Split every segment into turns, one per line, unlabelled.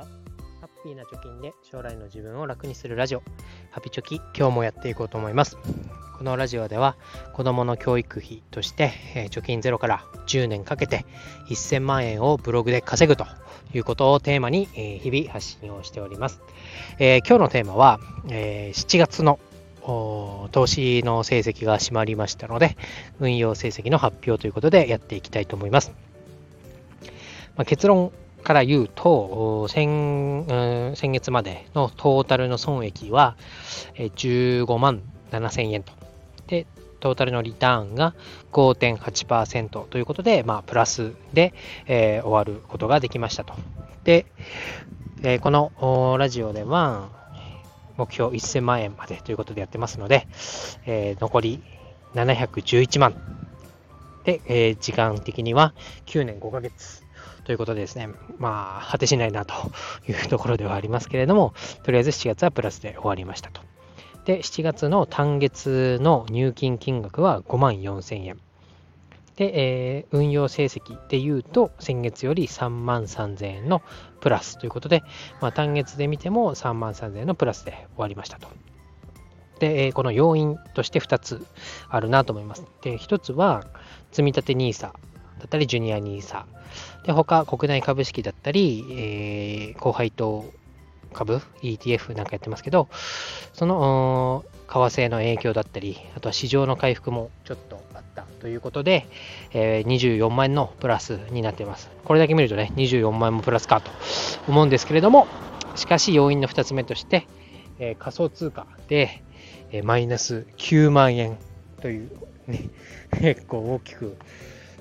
は。ハッピーな貯金で将来の自分を楽にするラジオ、ハピチョキ、今日もやっていこうと思います。このラジオでは、子供の教育費として、え、貯金ゼロから10年かけて1000万円をブログで稼ぐということをテーマに、え、日々発信をしております。えー、今日のテーマは、え7月の投資の成績が締まりましたので、運用成績の発表ということでやっていきたいと思います。まあ、結論から言うと、先先月までのトータルの損益は15万7000円と。で、トータルのリターンが5.8%ということで、まあ、プラスで、えー、終わることができましたと。で、えー、このラジオでは、目標1000万円までということでやってますので、えー、残り711万で、え、時間的には9年5ヶ月ということでですね、まあ、果てしないなというところではありますけれども、とりあえず7月はプラスで終わりましたと。で、7月の単月の入金金額は5万4000円。で、えー、運用成績でいうと、先月より3万3000円のプラスということで、まあ、単月で見ても3万3000円のプラスで終わりましたと。で、えー、この要因として2つあるなと思います。で、1つは、積立 NISA だったり、ジュニア NISA。で、他、国内株式だったり、えー、高配当株、ETF なんかやってますけど、その、為替の影響だったり、あとは市場の回復もちょっとあったということで、えー、24万円のプラスになっています。これだけ見るとね、24万円もプラスかと思うんですけれども、しかし要因の2つ目として、えー、仮想通貨で、えー、マイナス9万円という、ね、結構大きく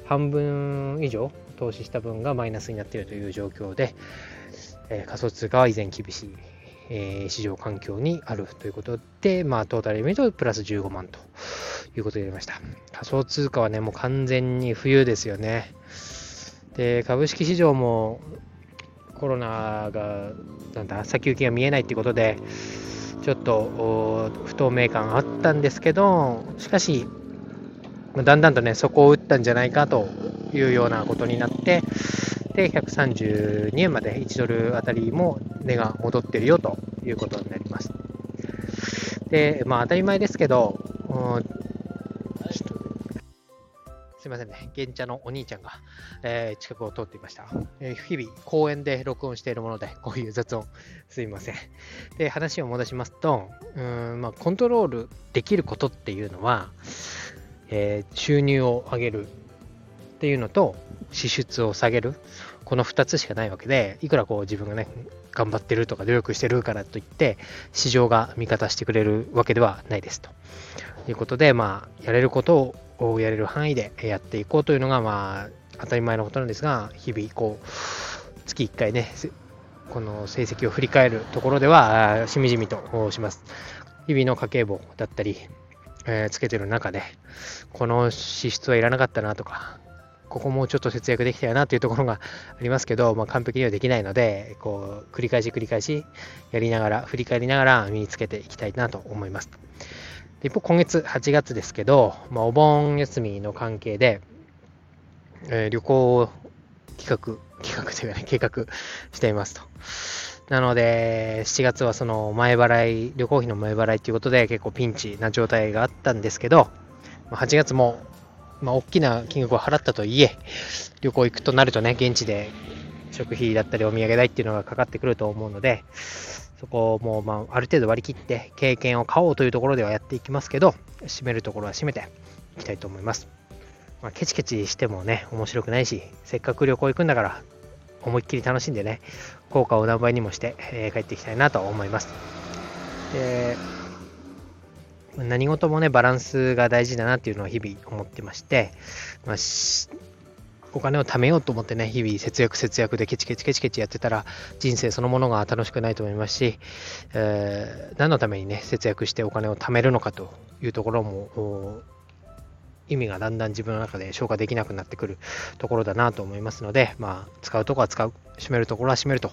半分以上投資した分がマイナスになっているという状況で、えー、仮想通貨は依然厳しい、えー、市場環境にあるということで、まあ、トータルで見るとプラス15万ということでありました。仮想通貨はね、もう完全に冬ですよね。で、株式市場もコロナが、なんだ、先行きが見えないっていうことで、ちょっと不透明感あったんですけど、しかし、だんだんとね、底を打ったんじゃないかというようなことになって、で、132円まで1ドルあたりも値が戻ってるよということになります。で、まあ当たり前ですけど、すいませんね、現茶のお兄ちゃんが、えー、近くを通っていました、えー、日々公園で録音しているもので、こういう雑音、すいません。で、話を戻しますと、うんまあ、コントロールできることっていうのは、えー、収入を上げるっていうのと支出を下げるこの2つしかないわけでいくらこう自分がね頑張ってるとか努力してるからといって市場が味方してくれるわけではないですと。いうことでまあやれることをやれる範囲でやっていこうというのがまあ当たり前のことなんですが日々こう月1回ねこの成績を振り返るところではしみじみとします。日々の家計簿だったりえー、つけてる中で、この支出はいらなかったなとか、ここもうちょっと節約できたよなというところがありますけど、まあ、完璧にはできないので、こう、繰り返し繰り返しやりながら、振り返りながら身につけていきたいなと思います。一方、今月8月ですけど、まあ、お盆休みの関係で、えー、旅行企画、企画というかね、計画していますと。なので、7月はその前払い、旅行費の前払いということで結構ピンチな状態があったんですけど、8月も、まあ、大きな金額を払ったといえ、旅行行くとなるとね、現地で食費だったりお土産代っていうのがかかってくると思うので、そこをもう、まあ、ある程度割り切って経験を買おうというところではやっていきますけど、締めるところは締めていきたいと思います。まあ、ケチケチしてもね、面白くないし、せっかく旅行行くんだから、思いっきり楽しんでね、効果を何倍にもして、えー、帰っていきたいなと思います。で何事もね、バランスが大事だなっていうのを日々思ってまして、まあ、お金を貯めようと思ってね、日々節約節約でケチケチケチケチやってたら、人生そのものが楽しくないと思いますし、えー、何のためにね、節約してお金を貯めるのかというところも、意味がだんだん自分の中で消化できなくなってくるところだなと思いますので、まあ、使うとこは使う、閉めるところは閉めると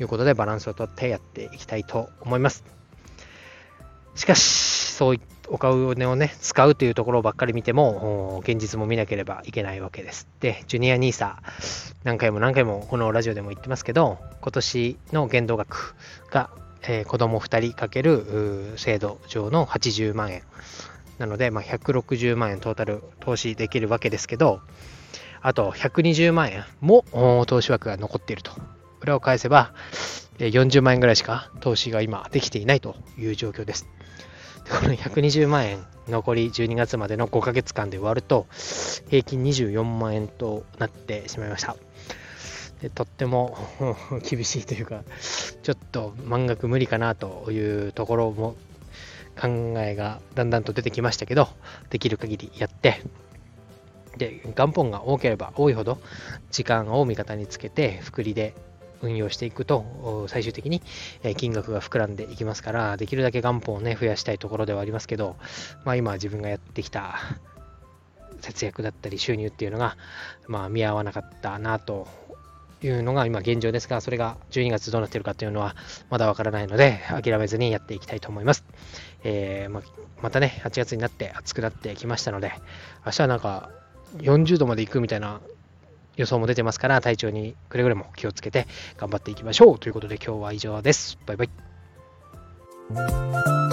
いうことでバランスをとってやっていきたいと思います。しかし、そういったお金をね、使うというところばっかり見ても、現実も見なければいけないわけです。で、ジュニア NISA、何回も何回もこのラジオでも言ってますけど、今年の限度額が、えー、子供2人かける制度上の80万円。なので、まあ、160万円トータル投資できるわけですけど、あと120万円も投資枠が残っていると。裏を返せば、40万円ぐらいしか投資が今できていないという状況です。この120万円残り12月までの5ヶ月間で割ると平均24万円となってしまいました。でとっても 厳しいというかちょっと満額無理かなというところも考えがだんだんと出てきましたけどできる限りやってで元本が多ければ多いほど時間を味方につけて複利で運用していくと、最終的に金額が膨らんでいきますから、できるだけ元本をね、増やしたいところではありますけど、まあ今自分がやってきた節約だったり収入っていうのが、まあ見合わなかったなというのが今現状ですが、それが12月どうなっているかというのはまだわからないので、諦めずにやっていきたいと思います。えー、ままたね、8月になって暑くなってきましたので、明日はなんか40度まで行くみたいな予想も出てますから、体調にくれぐれも気をつけて頑張っていきましょう。ということで今日は以上です。バイバイ。